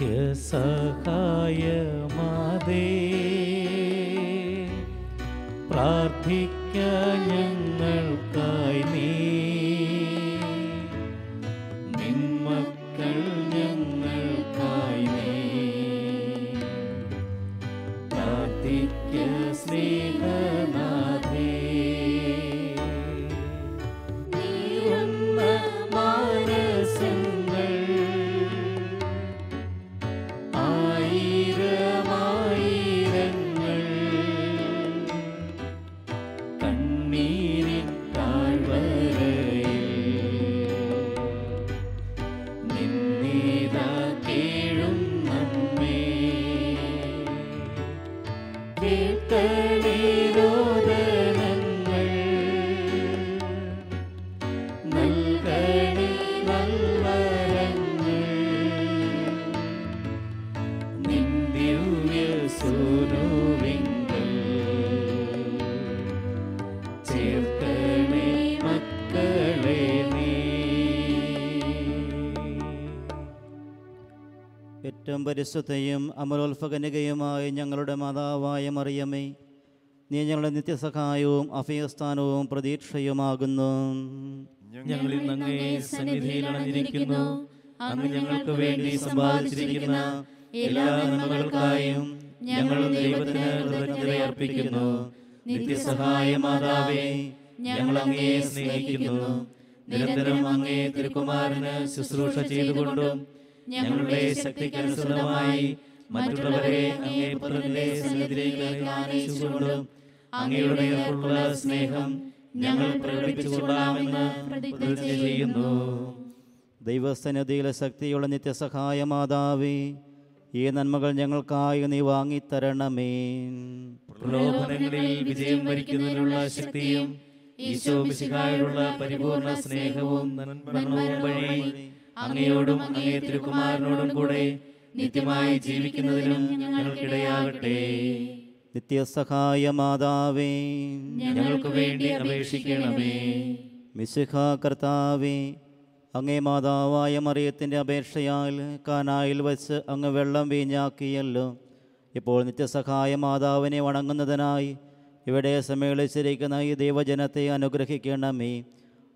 सकाय मादे प्रार्थिक्याय Te ഏറ്റവും പരിശുദ്ധയും അമലോത്ഭകനികയുമായ ഞങ്ങളുടെ മാതാവായ മറിയമേ നീ ഞങ്ങളുടെ നിത്യസഹായവും അഭയസ്ഥാനവും പ്രതീക്ഷയുമാകുന്നു. ഞങ്ങളിൽ അങ്ങേ സന്നിധിയിൽ അണഞ്ഞിരിക്കുന്നു. അങ്ങ് ഞങ്ങൾക്ക് വേണ്ടി സമ്പാദിച്ചിരിക്കുന്ന എല്ലാ നന്മകൾക്കായും ഞങ്ങൾ ദൈവത്തിന് കൃതജ്ഞത അർപ്പിക്കുന്നു. നിത്യസഹായ മാതാവേ ഞങ്ങൾ അങ്ങയെ സ്നേഹിക്കുന്നു. നിരന്തരം അങ്ങേ തിരുക്കുമാരന് ശുശ്രൂഷ ചെയ്തുകൊണ്ടും ഞങ്ങളുടെ ശക്തിക്ക് അനുസൃതമായി മറ്റുള്ളവരെ അങ്ങേ പുത്രന്റെ സന്നിധിയിലേക്ക് ആനയിച്ചുകൊണ്ടും അങ്ങയുടെ നേർക്കുള്ള സ്നേഹം ഞങ്ങൾ പ്രകടിപ്പിച്ചുകൊള്ളാമെന്ന് പ്രതിജ്ഞ ചെയ്യുന്നു. ദൈവസന്നിധിയിലെ ശക്തിയുള്ള നിത്യസഹായ മാതാവേ ഈ നന്മകൾ ഞങ്ങൾക്കായി നീ വാങ്ങിത്തരണമേ. പ്രലോഭനങ്ങളിൽ വിജയം വരിക്കുന്നതിനുള്ള ശക്തിയും ഈശോ പരിപൂർണ സ്നേഹവും വഴി അങ്ങയോടും അങ്ങേ തിരുകുമാരനോടും കൂടെ നിത്യമായി ജീവിക്കുന്നതിനും ഞങ്ങൾക്കിടയാകട്ടെ. നിത്യസഹായ മാതാവേ ഞങ്ങൾക്ക് വേണ്ടി അപേക്ഷിക്കണമേ. മിശിഹാ കർത്താവേ അങ്ങേ മാതാവായ മറിയത്തിന്റെ അപേക്ഷയാൽ കാനായിൽ വച്ച് അങ്ങ് വെള്ളം വീഞ്ഞാക്കിയല്ലോ. ഇപ്പോൾ നിത്യസഹായ മാതാവിനെ വണങ്ങുന്നതിനായി ഇവിടെ സമ്മേളിച്ചിരിക്കുന്ന ഈ ദൈവജനത്തെ അനുഗ്രഹിക്കണമേ.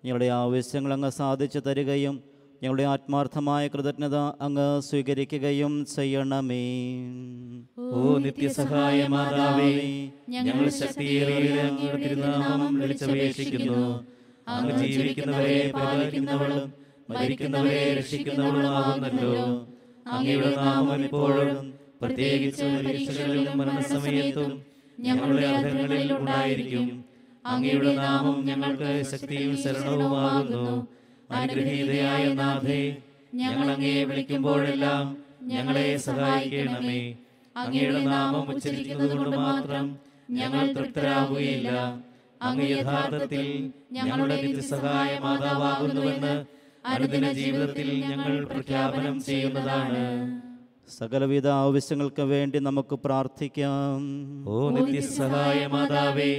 ഞങ്ങളുടെ ആവശ്യങ്ങൾ അങ്ങ് സാധിച്ചു തരികയും ഞങ്ങളുടെ ആത്മാർത്ഥമായ കൃതജ്ഞത അങ്ങ് സ്വീകരിക്കുകയും ചെയ്യണമേ. ഓ നിത്യസഹായ മാതാവേ ഞങ്ങൾ ശക്തിയേറിയ അങ്ങയുടെ തിരുനാമം വിളിച്ചപേക്ഷിക്കുന്നു. അങ്ങ് ജീവിക്കുന്നവരെ പരിപാലിക്കുന്നവളും മരിക്കുന്നവരെ രക്ഷിക്കുന്നവളുമാകുന്നല്ലോ അങ്ങയുടെ നാമം ഇപ്പോഴും പ്രത്യേകിച്ച് പരീക്ഷകളിലും മരണസമയത്തും ഞങ്ങളുടെ അർത്ഥങ്ങളിൽ ഉണ്ടായിരിക്കും. അങ്ങയുടെ നാമം ഞങ്ങൾക്ക് ശക്തിയും ശരണവുമാകുന്നു. അനുഗ്രഹീതയായ നാഥേ ഞങ്ങൾ അങ്ങയെ വിളിക്കുമ്പോഴെല്ലാം ഞങ്ങളെ സഹായിക്കണമേ. അങ്ങയുടെ നാമം ഉച്ചരിക്കുന്നത് കൊണ്ട് മാത്രം ഞങ്ങൾ തൃപ്തരാകുകയില്ല. അങ്ങ് യഥാർത്ഥത്തിൽ ഞങ്ങളുടെ നിത്യസഹായ മാതാവാകുന്നുവെന്ന് അനുദിന ജീവിതത്തിൽ ഞങ്ങൾ പ്രഖ്യാപനം ചെയ്യുന്നതാണ്. സകലവിധ ആവശ്യങ്ങൾക്ക് വേണ്ടി നമുക്ക് പ്രാർത്ഥിക്കാം. ഓ നിത്യസഹായ മാതാവേ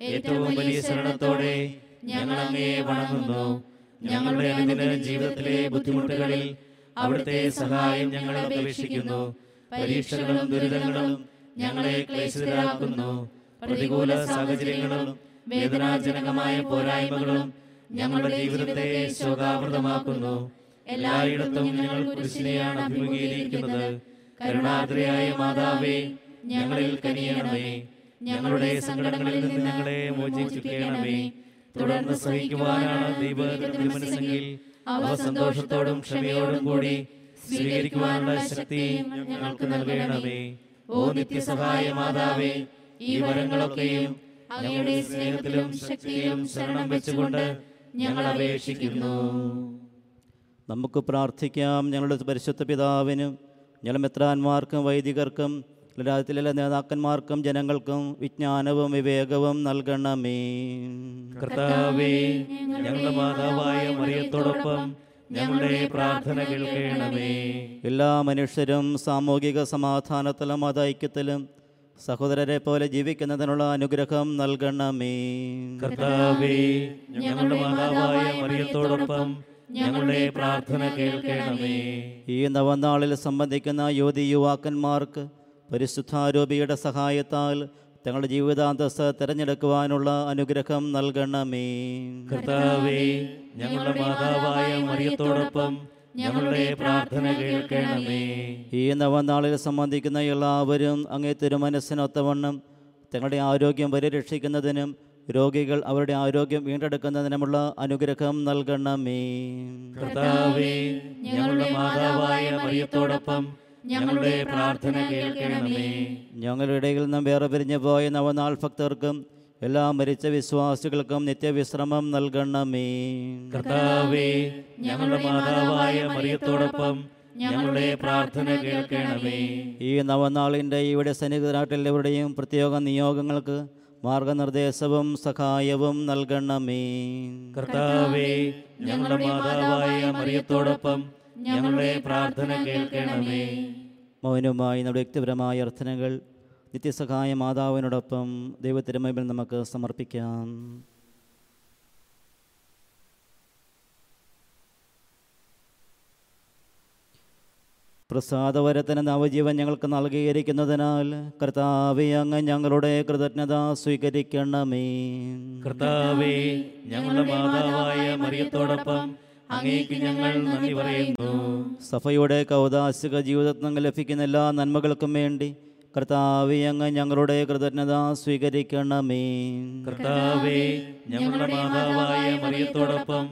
ഏറ്റവും വലിയ ശരണത്തോടെ ഞങ്ങൾ അങ്ങയെ വണങ്ങുന്നു. ഞങ്ങളുടെ അനുദിന ജീവിതത്തിലെ ബുദ്ധിമുട്ടുകളിൽ അവിടുത്തെ സഹായം ഞങ്ങൾ അപേക്ഷിക്കുന്നു. പരീക്ഷകളും ദുരിതങ്ങളും ഞങ്ങളെ ക്ലേശിതരാക്കുന്നു. പ്രതികൂല സാഹചര്യങ്ങളും വേദനാജനകമായ പോരായ്മകളും ഞങ്ങളുടെ ജീവിതത്തെ ശോകാവൃതമാക്കുന്നു. എല്ലായിടത്തും ഞങ്ങൾ കുരിശിനെയാണ് അഭിമുഖീകരിക്കുന്നത്. കരുണാദ്രയായ മാതാവേ ഞങ്ങളിൽ കനിയണമേ. ഞങ്ങളുടെ സങ്കടങ്ങളിൽ നിന്ന് ഞങ്ങളെ മോചിപ്പിക്കണമേ. തുടർന്ന് സഹിക്കുവാനാണ് ദൈവത്തിന്റെ മനസ്സെങ്കിൽ അവ സന്തോഷത്തോടും ക്ഷമയോടും കൂടി സ്വീകരിക്കുവാനുള്ള ശക്തി ഞങ്ങൾക്ക് നൽകണമേ. ഓ നിത്യസഹായ മാതാവേ ഈ വരങ്ങളൊക്കെയും ഞങ്ങളുടെ സ്നേഹത്തിലും ശക്തിയിലും ശരണം വെച്ചുകൊണ്ട് ഞങ്ങൾ അപേക്ഷിക്കുന്നു. നമുക്ക് പ്രാർത്ഥിക്കാം ഞങ്ങളുടെ പരിശുദ്ധ പിതാവിനും ഞങ്ങളുടെ മിത്രാന്മാർക്കും വൈദികർക്കും രാജ്യത്തിലെ നേതാക്കന്മാർക്കും ജനങ്ങൾക്കും വിജ്ഞാനവും വിവേകവും നൽകണമേ. കർത്താവേ ഞങ്ങളുടെ മാതാവായ മറിയത്തോടൊപ്പം ഞങ്ങളുടെ പ്രാർത്ഥന കേൾക്കണമേ. എല്ലാ മനുഷ്യരും സാമൂഹിക സമാധാനത്തിലും മതൈക്യത്തിലും സഹോദരരെ പോലെ ജീവിക്കുന്നതിനുള്ള അനുഗ്രഹം നൽകണമേ. കർത്താവേ ഞങ്ങളുടെ മാതാവായ മറിയത്തോടൊപ്പം ഞങ്ങളുടെ പ്രാർത്ഥന കേൾക്കണമേ. ഈ നവനാളിൽ സംബന്ധിക്കുന്ന യുവതി യുവാക്കന്മാർക്ക് പരിശുദ്ധാരൂപിയുടെ സഹായത്താൽ തങ്ങളുടെ ജീവിതാന്തസ് തിരഞ്ഞെടുക്കുവാനുള്ള അനുഗ്രഹം നൽകണമേ. കർത്താവേ ഞങ്ങളുടെ മാതാവായ മറിയത്തോടൊപ്പം ഞങ്ങളുടെ പ്രാർത്ഥന കേൾക്കണമേ. ഈ നവനാളിൽ സംബന്ധിക്കുന്ന എല്ലാവരും അങ്ങേ തിരുമനസ്സിനൊത്തവണ്ണം തങ്ങളുടെ ആരോഗ്യം പരിരക്ഷിക്കുന്നതിനും രോഗികൾ അവരുടെ ആരോഗ്യം വീണ്ടെടുക്കുന്നതിനുമുള്ള അനുഗ്രഹം നൽകണമേ. കർത്താവേ ഞങ്ങളുടെ മാതാവായ മറിയത്തോടൊപ്പം ഞങ്ങളുടെ പ്രാർത്ഥന കേൾക്കണമേ. ഞങ്ങളുടെ ഇടയിൽ നിന്നും വേറെ പിരിഞ്ഞു പോയ നവനാൾ ഭക്തർക്കും എല്ലാ മരിച്ച വിശ്വാസികൾക്കും നിത്യവിശ്രമം നൽകണമേ. കർത്താവേ ഞങ്ങളുടെ മാതാവായ മറിയത്തോടൊപ്പം ഞങ്ങളുടെ പ്രാർത്ഥന കേൾക്കണമേ. ഈ നവനാളിന്റെ ഇവിടെ സന്നിഹിതരായിട്ടുള്ളവരുടെയും പ്രത്യേക നിയോഗങ്ങൾക്ക് മാർഗനിർദ്ദേശവും സഹായവും നൽകണമേ. കർത്താവേ ഞങ്ങളുടെ മാതാവായ മറിയത്തോടൊപ്പം ഞങ്ങളുടെ പ്രാർത്ഥന കേൾക്കണമേ. മൗനവുമായി നമ്മുടെ വ്യക്തിപരമായ അർത്ഥനകൾ നിത്യസഹായ മാതാവിനോടൊപ്പം ദൈവത്തിരുമയിൽ നമുക്ക് സമർപ്പിക്കാം. പ്രസാദവരത്തിന് നവജീവൻ ഞങ്ങൾക്ക് നൽകിയിരിക്കുന്നതിനാൽ കർത്താവെ അങ്ങ് ഞങ്ങളുടെ കൃതജ്ഞത സ്വീകരിക്കണമേ. കർത്താവേ ഞങ്ങളുടെ മാതാവായ മറിയത്തോടൊപ്പം അങ്ങേക്ക് ഞങ്ങൾ നന്ദി പറയുന്നു. സഭയുടെ കൗതാശിക ജീവിതത്തിൽ ലഭിക്കുന്ന എല്ലാ നന്മകൾക്കും വേണ്ടി കർത്താവെ അങ്ങ് ഞങ്ങളുടെ കൃതജ്ഞത സ്വീകരിക്കണമേ. കർത്താവേ ഞങ്ങളുടെ മാതാവായ മറിയത്തോടൊപ്പം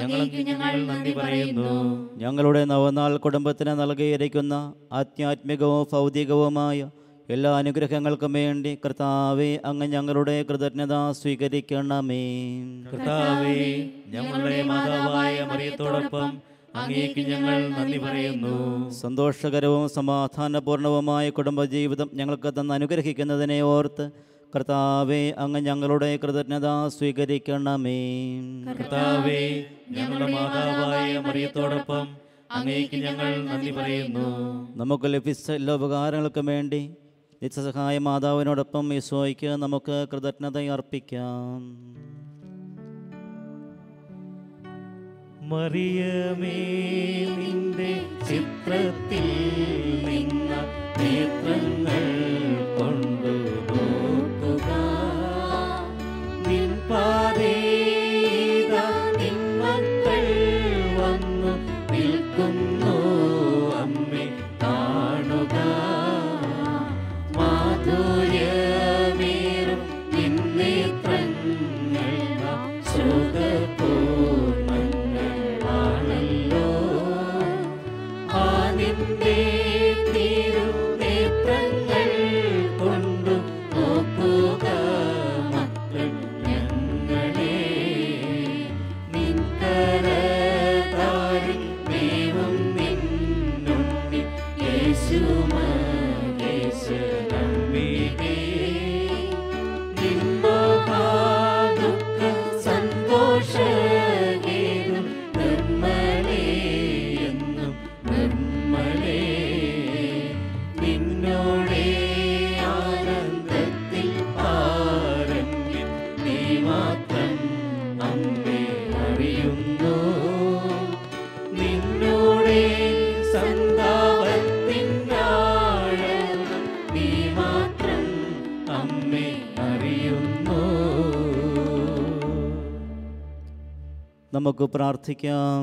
ഞങ്ങൾക്ക് ഞങ്ങൾ നന്ദി പറയുന്നു. ഞങ്ങളുടെ നവനാൾ കുടുംബത്തിന് നൽകിയിരിക്കുന്ന ആധ്യാത്മികവും ഭൗതികവുമായ എല്ലാ അനുഗ്രഹങ്ങൾക്കും വേണ്ടി കർത്താവെ അങ്ങ് ഞങ്ങളുടെ കൃതജ്ഞത സ്വീകരിക്കണമേ. കർത്താവേ ഞങ്ങളുടെ മാതാവായ മറിയത്തോടൊപ്പം അങ്ങേക്ക് ഞങ്ങൾ നന്ദി പറയുന്നു. സന്തോഷകരവും സമാധാനപൂർണവുമായ കുടുംബജീവിതം ഞങ്ങൾക്ക് തന്ന് അനുഗ്രഹിക്കുന്നതിനെ ഓർത്ത് കർത്താവെ അങ്ങ് ഞങ്ങളുടെ കൃതജ്ഞത സ്വീകരിക്കണമേ. കർത്താവേ ഞങ്ങളുടെ മാതാവായ മറിയത്തോടൊപ്പം അങ്ങേക്ക് ഞങ്ങൾ നന്ദി പറയുന്നു. നമുക്ക് ലഭിച്ച എല്ലാ ഉപകാരങ്ങൾക്കും വേണ്ടി നിത്യസഹായ മാതാവിനോടൊപ്പം ഈശോയ്ക്ക് നമുക്ക് കൃതജ്ഞത അർപ്പിക്കാം മറിയമേ നിന്റെ ചിത്രത്തിൽ നിന്ന നേത്രങ്ങൾ കൊണ്ടു നോക്കുക. നിൻ പാതേത നമുക്ക് പ്രാർത്ഥിക്കാം.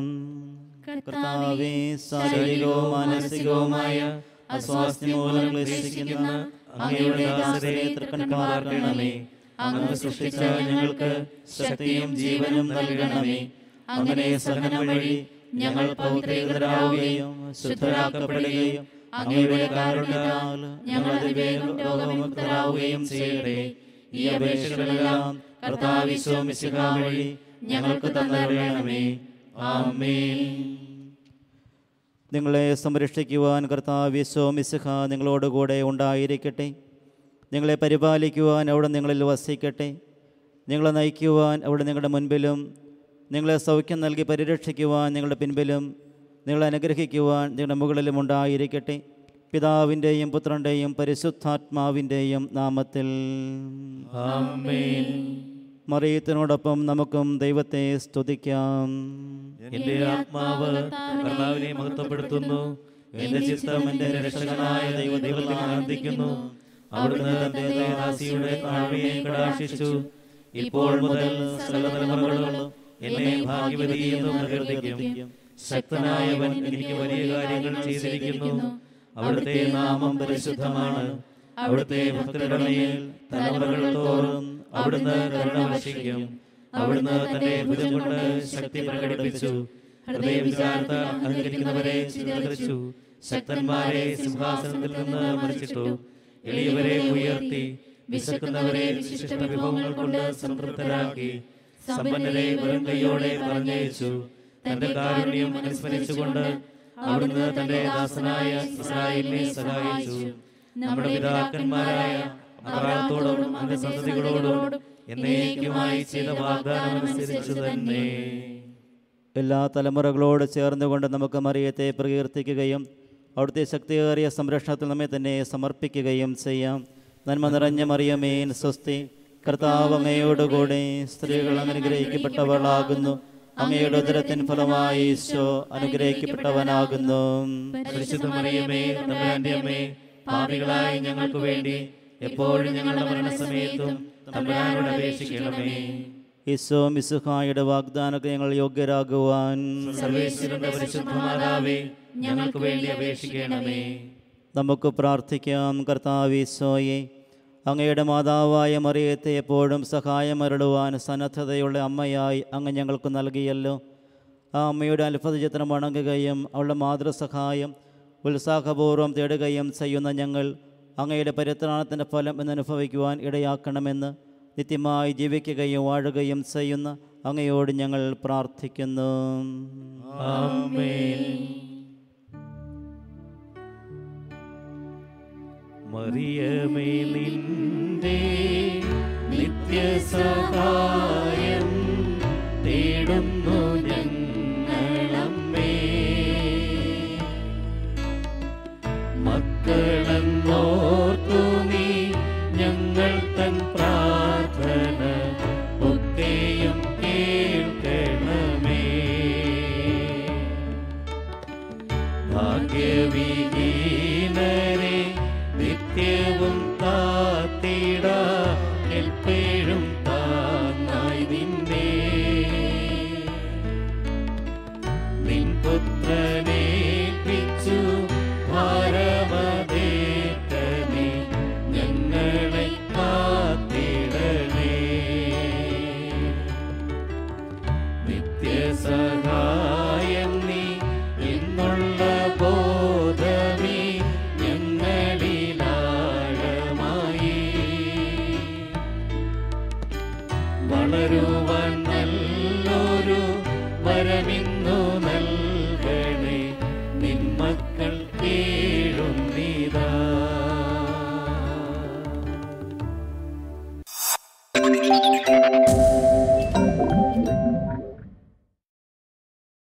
കർത്താവേ ശാരീരികവും മാനസികവുമായ അസ്വാസ്ഥ്യം മൂലം ക്ലേശിക്കുന്ന അങ്ങയുടെ ദാസരെ തൃക്കൺപാർക്കണമേ അങ്ങ് സൃഷ്ടിച്ച ഞങ്ങൾക്ക് ശക്തിയും ജീവനും നൽകണമേ. അങ്ങനെ സഹനം വഴി ഞങ്ങൾ പൗത്രീകരാവുകയും ശുദ്ധരാക്കപ്പെടുകയും അങ്ങയുടെ കാരുണ്യത്താൽ ഞങ്ങൾ അതിവേഗം രോഗമുക്തരാവുകയും ചെയ്യട്ടെ. ഈ അപേക്ഷകളെല്ലാം കർത്താവിശ്വമിശിക വഴി ഞങ്ങൾക്ക് തന്നറിയണമേ ആമേ നിങ്ങളെ സംരക്ഷിക്കുവാൻ കർത്താവ് കർത്താവിശ്വമിശിഖ നിങ്ങളോടുകൂടെ ഉണ്ടായിരിക്കട്ടെ. നിങ്ങളെ പരിപാലിക്കുവാൻ അവിടെ നിങ്ങളിൽ വസിക്കട്ടെ. നിങ്ങളെ നയിക്കുവാൻ അവിടെ നിങ്ങളുടെ മുൻപിലും നിങ്ങളെ സൗഖ്യം നൽകി പരിരക്ഷിക്കുവാൻ നിങ്ങളുടെ പിൻപിലും നിങ്ങളെ അനുഗ്രഹിക്കുവാൻ നിങ്ങളുടെ മുകളിലും ഉണ്ടായിരിക്കട്ടെ. പിതാവിന്റെയും പുത്രന്റെയും പരിശുദ്ധാത്മാവിന്റെയും നാമത്തിൽ. ആമേൻ. മറിയത്തിനോടൊപ്പം നമുക്കും ദൈവത്തെ സ്തുതിക്കാം. എന്റെ ആത്മാവ് കർത്താവിനെ മഹത്വപ്പെടുത്തുന്നു. എന്റെ ചിത്തം എന്റെ രക്ഷകനായ ദൈവ ദൈവത്തിൽ ആനന്ദിക്കുന്നു. അവിടുന്ന് തന്റെ ദാസിയുടെ താഴ്മയെ ഇപ്പോൾ മുതൽ സകല എന്നെ ഭാഗ്യവതി എന്ന് പ്രകീർത്തിക്കും. ശക്തനായവൻ എനിക്ക് വലിയ കാര്യങ്ങൾ ചെയ്തിരിക്കുന്നു. അവിടുത്തെ നാമം പരിശുദ്ധമാണ്. അവിടുത്തെ ഭക്തരുടെ തലമുറകൾ തോറും അവിടുന്ന് കരുണ വർഷിക്കും. അവിടുന്ന് തന്റെ ഭുജം കൊണ്ട് ശക്തി പ്രകടിപ്പിച്ചു. ഹൃദയ വിചാരത്താൽ അഹങ്കരിക്കുന്നവരെ ചിതറിച്ചു. ശക്തന്മാരെ സിംഹാസനത്തിൽ നിന്ന് മറിച്ചിട്ടു എളിയവരെ ഉയർത്തി. വിശക്കുന്നവരെ വിശിഷ്ട വിഭവങ്ങൾ കൊണ്ട് സംതൃപ്തരാക്കി. സമ്പന്നരെ വെറും കൈയോടെ പറഞ്ഞയച്ചു. തന്റെ കാരുണ്യം അനുസ്മരിച്ചുകൊണ്ട് അവിടുന്ന് തന്റെ ദാസനായ ഇസ്രായേലിനെ സഹായിച്ചു. നമ്മുടെ പിതാക്കന്മാരായ അബ്രാഹത്തോടും അവന്റെ സന്തതികളോടും എന്നേക്കുമായി ചെയ്ത വാഗ്ദാനം അനുസരിച്ചു തന്നെ എല്ലാ തലമുറകളോട് ചേർന്നുകൊണ്ട് നമുക്ക് മറിയത്തെ പ്രകീർത്തിക്കുകയും അവിടുത്തെ ശക്തിയേറിയ സംരക്ഷണത്തിൽ നമ്മെ തന്നെ സമർപ്പിക്കുകയും ചെയ്യാം. നന്മ നിറഞ്ഞ മറിയമേൻ സ്വസ്തി. കർത്താവ് അങ്ങയോടുകൂടെ സ്ത്രീകൾ അനുഗ്രഹിക്കപ്പെട്ടവളാകുന്നു. അമ്മയുടെ ഉദരത്തിൻ ഫലമായി ഈശോ അനുഗ്രഹിക്കപ്പെട്ടവനാകുന്നു. പരിശുദ്ധ മറിയമേ അമ്മേ പാപികളായ ഞങ്ങൾക്ക് വേണ്ടി എപ്പോഴും ഞങ്ങളുടെ മരണസമയത്തും തമ്പുരാനോട് അപേക്ഷിക്കണമേ. ഈശോ മിസുഹായുടെ വാഗ്ദാനക്ക് ഞങ്ങൾ യോഗ്യരാകുവാൻ. പരിശുദ്ധമാതാവേ പരിശുദ്ധ മാതാവേ ഞങ്ങൾക്ക് വേണ്ടി അപേക്ഷിക്കണമേ. നമുക്ക് പ്രാർത്ഥിക്കാം കർത്താവീശോയെ അങ്ങയുടെ മാതാവായ മറിയത്തെ എപ്പോഴും സഹായമരുളുവാൻ സന്നദ്ധതയുള്ള അമ്മയായി അങ്ങ് ഞങ്ങൾക്ക് നൽകിയല്ലോ. ആ അമ്മയുടെ അത്ഭുത ചിത്രം വണങ്ങുകയും അവളുടെ മാതൃസഹായം ഉത്സാഹപൂർവം തേടുകയും ചെയ്യുന്ന ഞങ്ങൾ അങ്ങയുടെ പരിത്രാണത്തിന്റെ ഫലം എന്നനുഭവിക്കുവാൻ ഇടയാക്കണമെന്ന് നിത്യമായി ജീവിക്കുകയും വാഴുകയും ചെയ്യുന്ന അങ്ങയോട് ഞങ്ങൾ പ്രാർത്ഥിക്കുന്നു. മറിയമേ നിത്യസഹായം